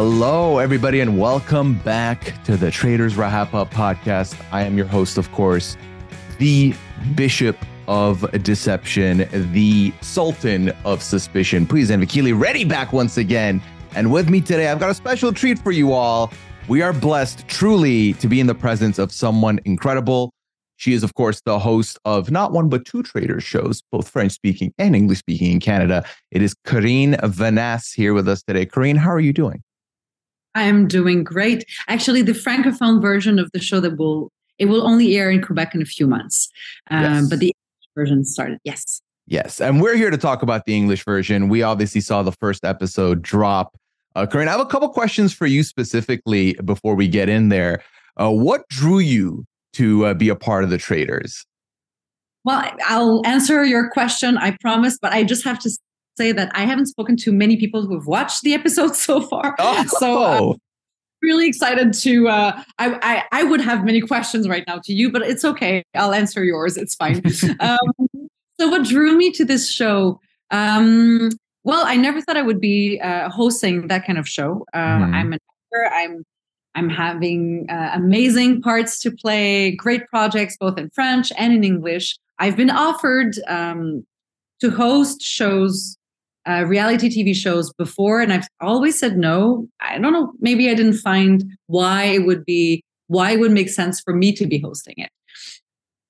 Hello, everybody, and welcome back to the Traitors Up podcast. I am your host, of course, the Bishop of Deception, the Sultan of Suspicion. Please, and Vakili, ready back once again. And with me today, I've got a special treat for you all. We are blessed truly to be in the presence of someone incredible. She is, of course, the host of not one but two traitors shows, both French speaking and English speaking in Canada. It is Karine Vanasse here with us today. Karine, how are you doing? I'm doing great. Actually, the francophone version of the show that will it will only air in Quebec in a few months, um, yes. but the English version started. Yes. Yes, and we're here to talk about the English version. We obviously saw the first episode drop. Uh, Karine, I have a couple questions for you specifically before we get in there. Uh, what drew you to uh, be a part of the Traitors? Well, I'll answer your question, I promise, but I just have to say that I haven't spoken to many people who have watched the episode so far. Oh. So I'm really excited to. Uh, I, I, I would have many questions right now to you, but it's okay. I'll answer yours. It's fine. um, so what drew me to this show? Um, well, I never thought I would be uh, hosting that kind of show. Um, mm-hmm. I'm an actor. I'm I'm having uh, amazing parts to play, great projects both in French and in English. I've been offered um, to host shows uh, reality TV shows before, and I've always said no. I don't know. Maybe I didn't find why it would be why it would make sense for me to be hosting it.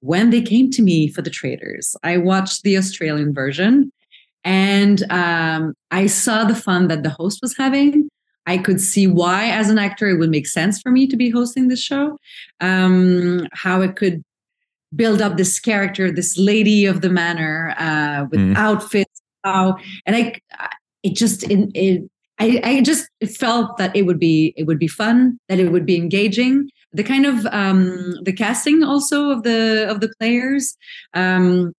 When they came to me for the traitors, I watched the Australian version, and um, I saw the fun that the host was having. I could see why, as an actor, it would make sense for me to be hosting this show. Um, how it could build up this character, this lady of the manor uh, with mm. outfits how and i it just it, it I, I just felt that it would be it would be fun that it would be engaging the kind of um the casting also of the of the players um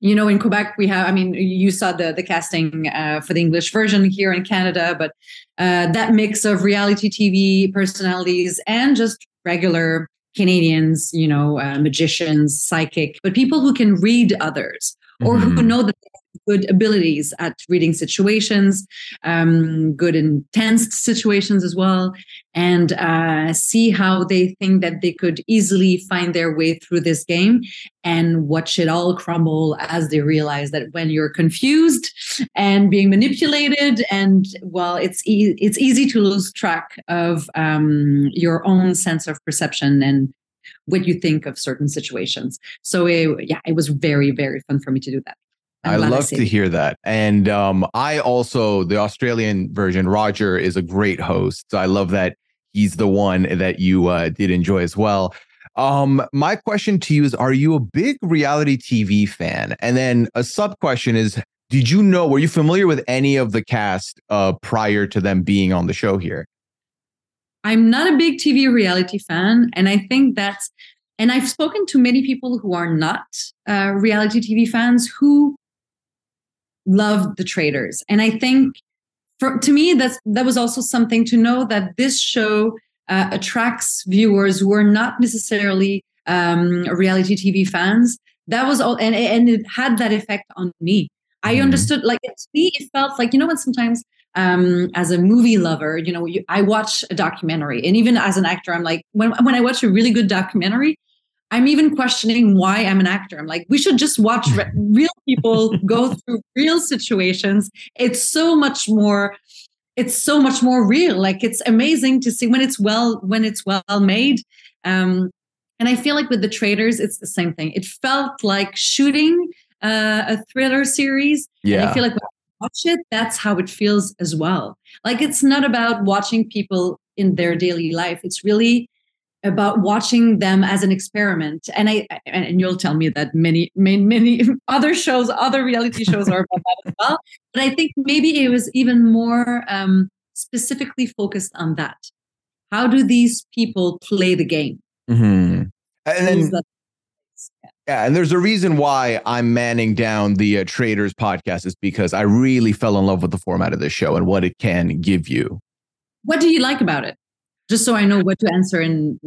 you know in quebec we have i mean you saw the the casting uh, for the english version here in canada but uh, that mix of reality tv personalities and just regular canadians you know uh, magicians psychic but people who can read others or mm-hmm. who know that good abilities at reading situations, um, good in tense situations as well, and uh, see how they think that they could easily find their way through this game and watch it all crumble as they realize that when you're confused and being manipulated and well it's e- it's easy to lose track of um, your own sense of perception and what you think of certain situations. So it, yeah it was very very fun for me to do that I love to hear that. And um, I also, the Australian version, Rodger is a great host. So I love that he's the one that you uh, did enjoy as well. Um, my question to you is Are you a big reality TV fan? And then a sub question is Did you know, were you familiar with any of the cast uh, prior to them being on the show here? I'm not a big TV reality fan, and I think that's and I've spoken to many people who are not uh, reality TV fans who love the traitors. and I think for to me that's that was also something to know that this show uh, attracts viewers who are not necessarily um, reality TV fans. That was all, and, and it had that effect on me. I mm-hmm. understood, like, to me, it felt like, you know, when sometimes um, as a movie lover, you know, you, I watch a documentary, and even as an actor, I'm like, when when I watch a really good documentary, I'm even questioning why I'm an actor. I'm like, we should just watch re- real people go through real situations. It's so much more. It's so much more real. Like it's amazing to see when it's well when it's well made. Um, and I feel like with the traitors it's the same thing. It felt like shooting uh, a thriller series. Yeah. And I feel like watch it, that's how it feels as well. Like it's not about watching people in their daily life. It's really about watching them as an experiment. And I and you'll tell me that many many many other shows, other reality shows are about that as well. But I think maybe it was even more um, specifically focused on that. How do these people play the game? Mm-hmm. And then yeah, and there's a reason why I'm manning down the uh, Traitors podcast is because I really fell in love with the format of this show and what it can give you. What do you like about it? Just so I know what to answer in.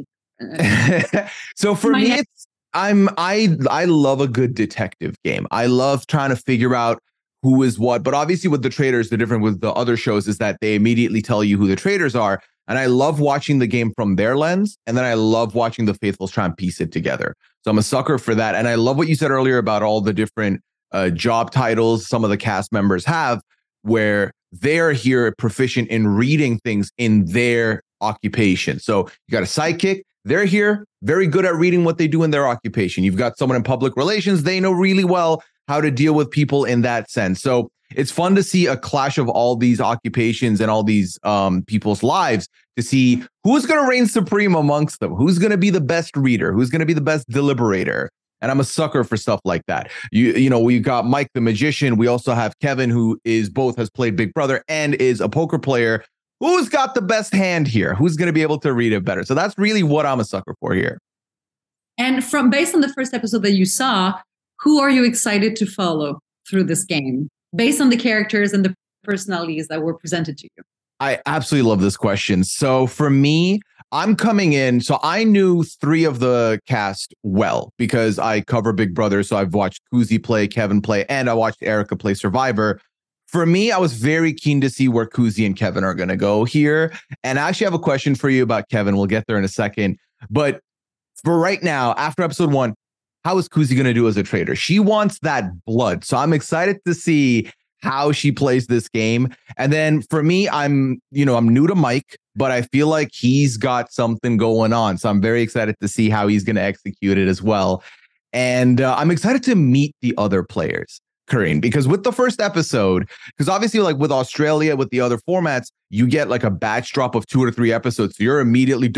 Uh, so for me, next- it's I'm I I love a good detective game. I love trying to figure out who is what. But obviously, with the traitors, the difference with the other shows is that they immediately tell you who the traitors are. And I love watching the game from their lens. And then I love watching the faithfuls try and piece it together. So I'm a sucker for that. And I love what you said earlier about all the different uh, job titles some of the cast members have, where they're here proficient in reading things in their occupation. So you got a sidekick, they're here, very good at reading what they do in their occupation. You've got someone in public relations, they know really well how to deal with people in that sense. So it's fun to see a clash of all these occupations and all these um, people's lives to see who's going to reign supreme amongst them, who's going to be the best reader, who's going to be the best deliberator. And I'm a sucker for stuff like that. You you know, we've got Mike the magician. We also have Kevin, who is both has played Big Brother and is a poker player. Who's got the best hand here? Who's going to be able to read it better? So that's really what I'm a sucker for here. And from based on the first episode that you saw, who are you excited to follow through this game? based on the characters and the personalities that were presented to you? I absolutely love this question. So for me, I'm coming in. So I knew three of the cast well because I cover Big Brother. So I've watched Kuzi play, Kevin play, and I watched Erica play Survivor. For me, I was very keen to see where Kuzi and Kevin are going to go here. And I actually have a question for you about Kevin. We'll get there in a second. But for right now, after episode one, how is Kuzi going to do as a traitor? She wants that blood. So I'm excited to see how she plays this game. And then for me, I'm, you know, I'm new to Mike, but I feel like he's got something going on. So I'm very excited to see how he's going to execute it as well. And uh, I'm excited to meet the other players. Karine, because with the first episode, because obviously, like with Australia, with the other formats, you get like a batch drop of two or three episodes. So you're immediately,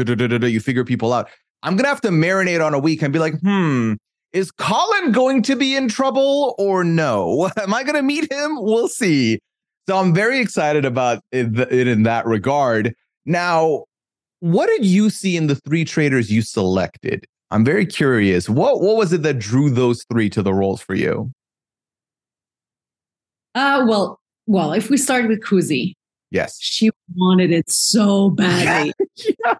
you figure people out. I'm going to have to marinate on a week and be like, hmm, is Colin going to be in trouble or no? Am I going to meet him? We'll see. So I'm very excited about it, in that regard. Now, what did you see in the three traitors you selected? I'm very curious. What what was it that drew those three to the roles for you? Uh well, well, if we start with Kuzi. Yes. She wanted it so badly. yeah.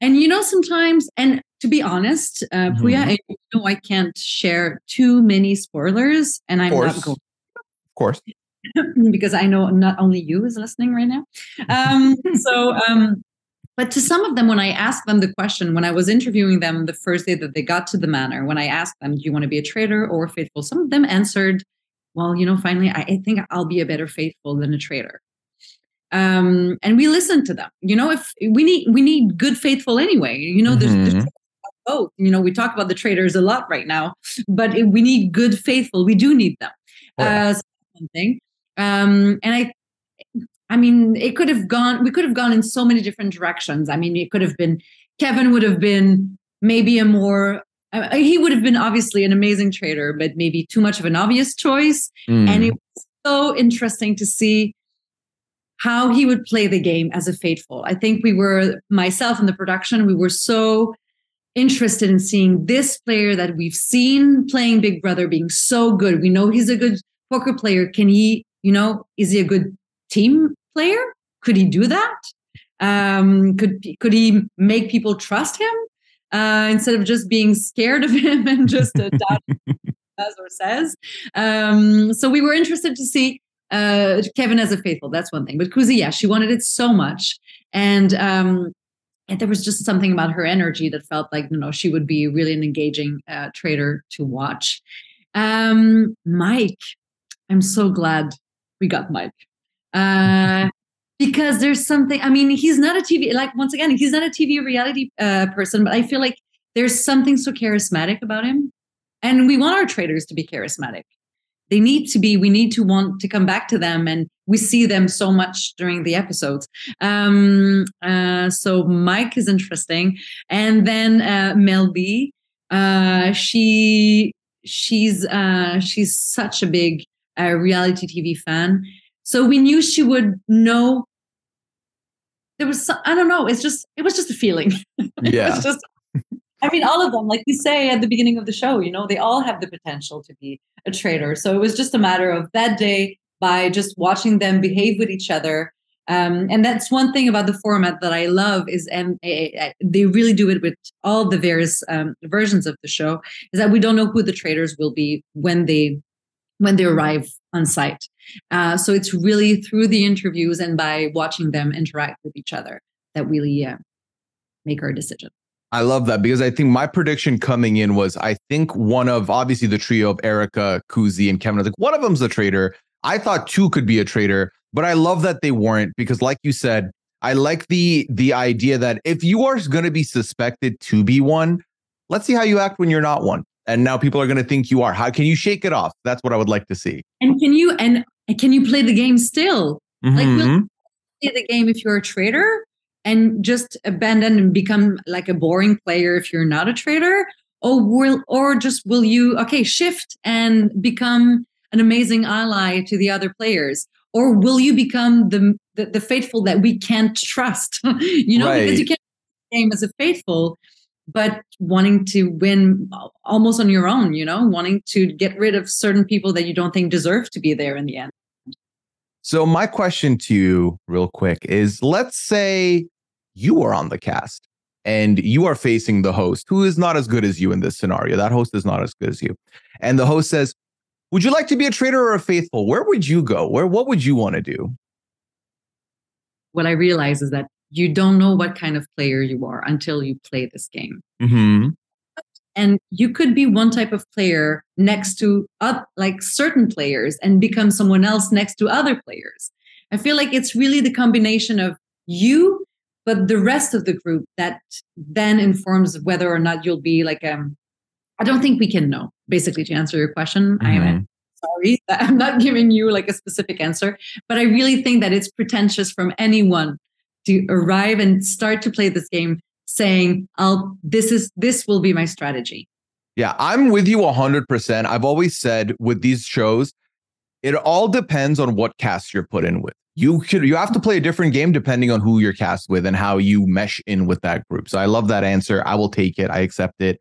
And you know, sometimes, and to be honest, uh, mm-hmm. Pooya, you know I can't share too many spoilers, and I'm not going. Of course. because I know not only you is listening right now. Um, so, um, but to some of them, when I asked them the question, when I was interviewing them the first day that they got to the manor, when I asked them, "Do you want to be a traitor or faithful?" Some of them answered, "Well, you know, finally, I, I think I'll be a better faithful than a traitor." um, and we listen to them. You know, if we need we need good faithful anyway. You know, there's, mm-hmm. there's both. You know, we talk about the traitors a lot right now, but we need good faithful. We do need them. Oh, uh, something. Um, and I, I mean, it could have gone. We could have gone in so many different directions. I mean, it could have been Kevin would have been maybe a more. Uh, he would have been obviously an amazing traitor but maybe too much of an obvious choice. Mm. And it was so interesting to see how he would play the game as a faithful. I think we were myself and the production, we were so interested in seeing this player that we've seen playing Big Brother being so good. We know he's a good poker player. Can he, you know, is he a good team player? Could he do that? Um, could could he make people trust him uh, instead of just being scared of him and just uh, does or says? Um, so we were interested to see uh, Kevin as a faithful. That's one thing, but Kuzi, yeah, she wanted it so much, and um, and there was just something about her energy that felt like you know she would be really an engaging uh, traitor to watch. Um, Mike, I'm so glad we got Mike. Uh, because there's something, I mean, he's not a TV, like once again, he's not a TV reality uh, person, but I feel like there's something so charismatic about him. And we want our traders to be charismatic they need to be we need to want to come back to them and we see them so much during the episodes um uh so mike is interesting and then uh mel b uh she she's uh she's such a big uh, reality tv fan so we knew she would know there was some, i don't know it's just it was just a feeling yeah just I mean, all of them, like you say at the beginning of the show, you know, they all have the potential to be a traitor. So it was just a matter of that day by just watching them behave with each other. Um, and that's one thing about the format that I love is, and they really do it with all the various um, versions of the show, is that we don't know who the traitors will be when they when they arrive on site. Uh, so it's really through the interviews and by watching them interact with each other that really uh, make our decision. I love that because I think my prediction coming in was I think one of obviously the trio of Erica, Kuzi, and Kevin. I was like, one of them's a traitor. I thought two could be a traitor, but I love that they weren't because, like you said, I like the the idea that if you are going to be suspected to be one, let's see how you act when you're not one. And now people are going to think you are. How can you shake it off? That's what I would like to see. And can you and can you play the game still? Mm-hmm. Like, will play the game if you're a traitor? and just abandon and become like a boring player if you're not a traitor or will or just will you okay shift and become an amazing ally to the other players or will you become the the, the faithful that we can't trust you know right. because you can't game as a faithful but wanting to win almost on your own you know wanting to get rid of certain people that you don't think deserve to be there in the end so my question to you real quick is let's say you are on the cast and you are facing the host who is not as good as you in this scenario. That host is not as good as you. And the host says, "Would you like to be a traitor or a faithful? Where would you go? Where what would you want to do?" What I realize is that you don't know what kind of player you are until you play this game. Mm-hmm. And you could be one type of player next to uh, like certain players and become someone else next to other players. I feel like it's really the combination of you but the rest of the group that then informs whether or not you'll be like um i don't think we can know basically to answer your question mm-hmm. i am sorry that i'm not giving you like a specific answer but i really think that it's pretentious from anyone to arrive and start to play this game saying i'll this is this will be my strategy yeah i'm with you 100% i've always said with these shows it all depends on what cast you're put in with you could you have to play a different game depending on who you're cast with and how you mesh in with that group. So I love that answer. I will take it. I accept it.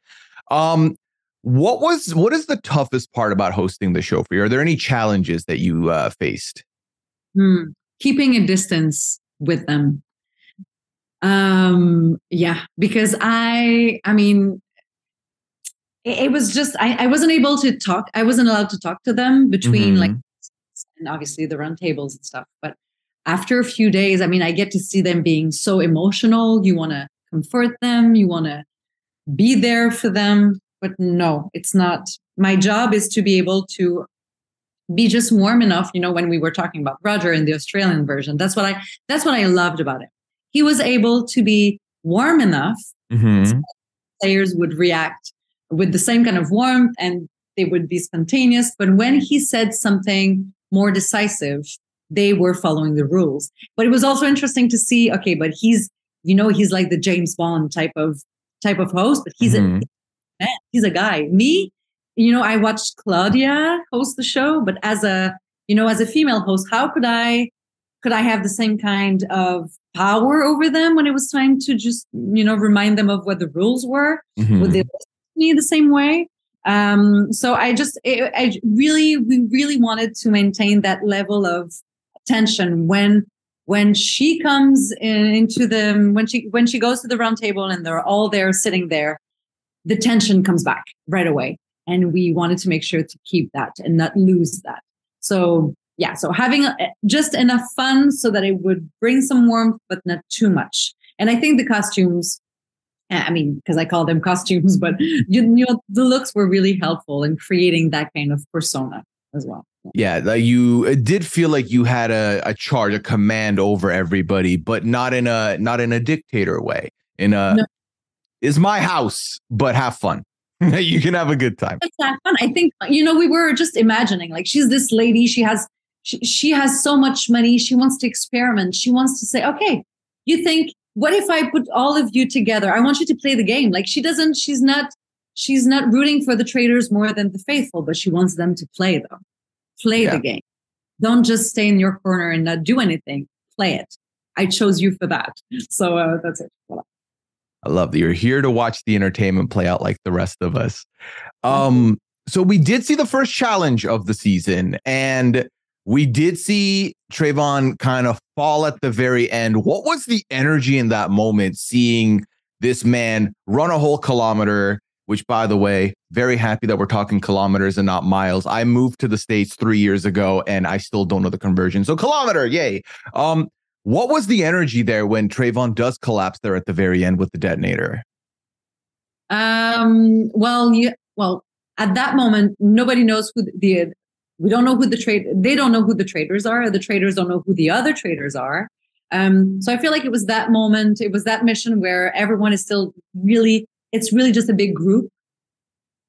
Um, what was what is the toughest part about hosting the show for you? Are there any challenges that you uh, faced? Hmm. Keeping a distance with them. Um, yeah, because I, I mean, it, it was just I, I wasn't able to talk. I wasn't allowed to talk to them between mm-hmm. like and obviously the run tables and stuff. But after a few days, I mean, I get to see them being so emotional. You want to comfort them, you want to be there for them. But no, it's not. My job is to be able to be just warm enough, you know, when we were talking about Rodger in the Australian version. That's what I that's what I loved about it. He was able to be warm enough mm-hmm. so players would react with the same kind of warmth and they would be spontaneous. But when he said something more decisive, they were following the rules. But it was also interesting to see, okay, but he's, you know, he's like the James Bond type of type of host, but he's mm-hmm. a man, he's a guy. Me, you know, I watched Claudia host the show, but as a, you know, as a female host, how could I could I have the same kind of power over them when it was time to just, you know, remind them of what the rules were? Mm-hmm. Would they me the same way? Um, so I just, it, I really, we really wanted to maintain that level of tension when when she comes in, into the when she when she goes to the round table and they're all there sitting there the tension comes back right away and we wanted to make sure to keep that and not lose that so yeah so having a, just enough fun so that it would bring some warmth but not too much and i think the costumes i mean because i call them costumes but you, you know the looks were really helpful in creating that kind of persona as well yeah, you did feel like you had a, a charge, a command over everybody, but not in a not in a dictator way. In a no. is my house, but have fun. you can have a good time. It's fun. I think you know we were just imagining like she's this lady. She has she, she has so much money. She wants to experiment. She wants to say, okay, you think what if I put all of you together? I want you to play the game. Like she doesn't. She's not. She's not rooting for the traitors more than the faithful, but she wants them to play them play yeah. the game. Don't just stay in your corner and not do anything. Play it. I chose you for that. So uh, that's it. I love that you're here to watch the entertainment play out like the rest of us. Um, so we did see the first challenge of the season, and we did see Trayvon kind of fall at the very end. What was the energy in that moment, seeing this man run a whole kilometer, which, by the way, very happy that we're talking kilometers and not miles. I moved to the States three years ago and I still don't know the conversion. So, kilometer, yay. Um, what was the energy there when Trayvon does collapse there at the very end with the detonator? Um, well, you, well, at that moment, nobody knows who the, we don't know who the trade they don't know who the traitors are the traitors don't know who the other traitors are um, so i feel like it was that moment it was that mission where everyone is still really it's really just a big group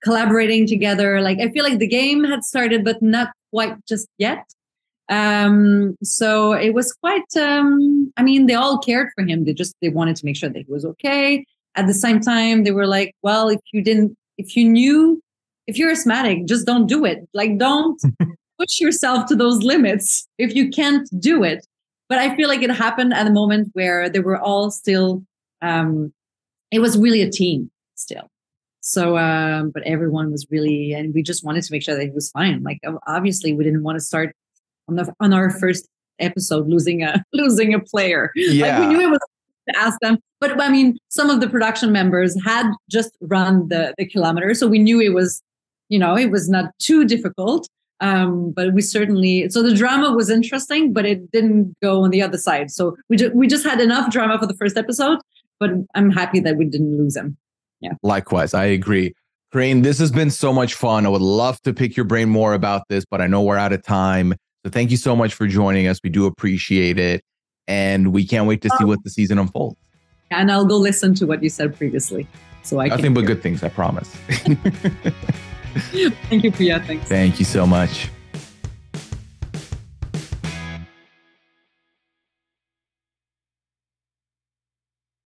collaborating together. Like I feel like the game had started, but not quite just yet. Um, so it was quite, um, I mean, they all cared for him. They just, they wanted to make sure that he was okay. At the same time, they were like, well, if you didn't, if you knew, if you're asthmatic, just don't do it. Like, don't push yourself to those limits if you can't do it. But I feel like it happened at a moment where they were all still um, it was really a team still. So, um, but everyone was really, and we just wanted to make sure that he was fine. Like, obviously, we didn't want to start on the on our first episode losing a losing a player. Yeah. Like we knew it was to ask them, but I mean, some of the production members had just run the the kilometer, so we knew it was, you know, it was not too difficult. Um, but we certainly so the drama was interesting, but it didn't go on the other side. So we just we just had enough drama for the first episode, but I'm happy that we didn't lose him. Yeah. Likewise, I agree. Karine, this has been so much fun. I would love to pick your brain more about this, but I know we're out of time. So thank you so much for joining us. We do appreciate it. And we can't wait to see what the season unfolds. And I'll go listen to what you said previously. So I Nothing but good things, I promise. Thank you, Pooya. Thanks. Thank you so much.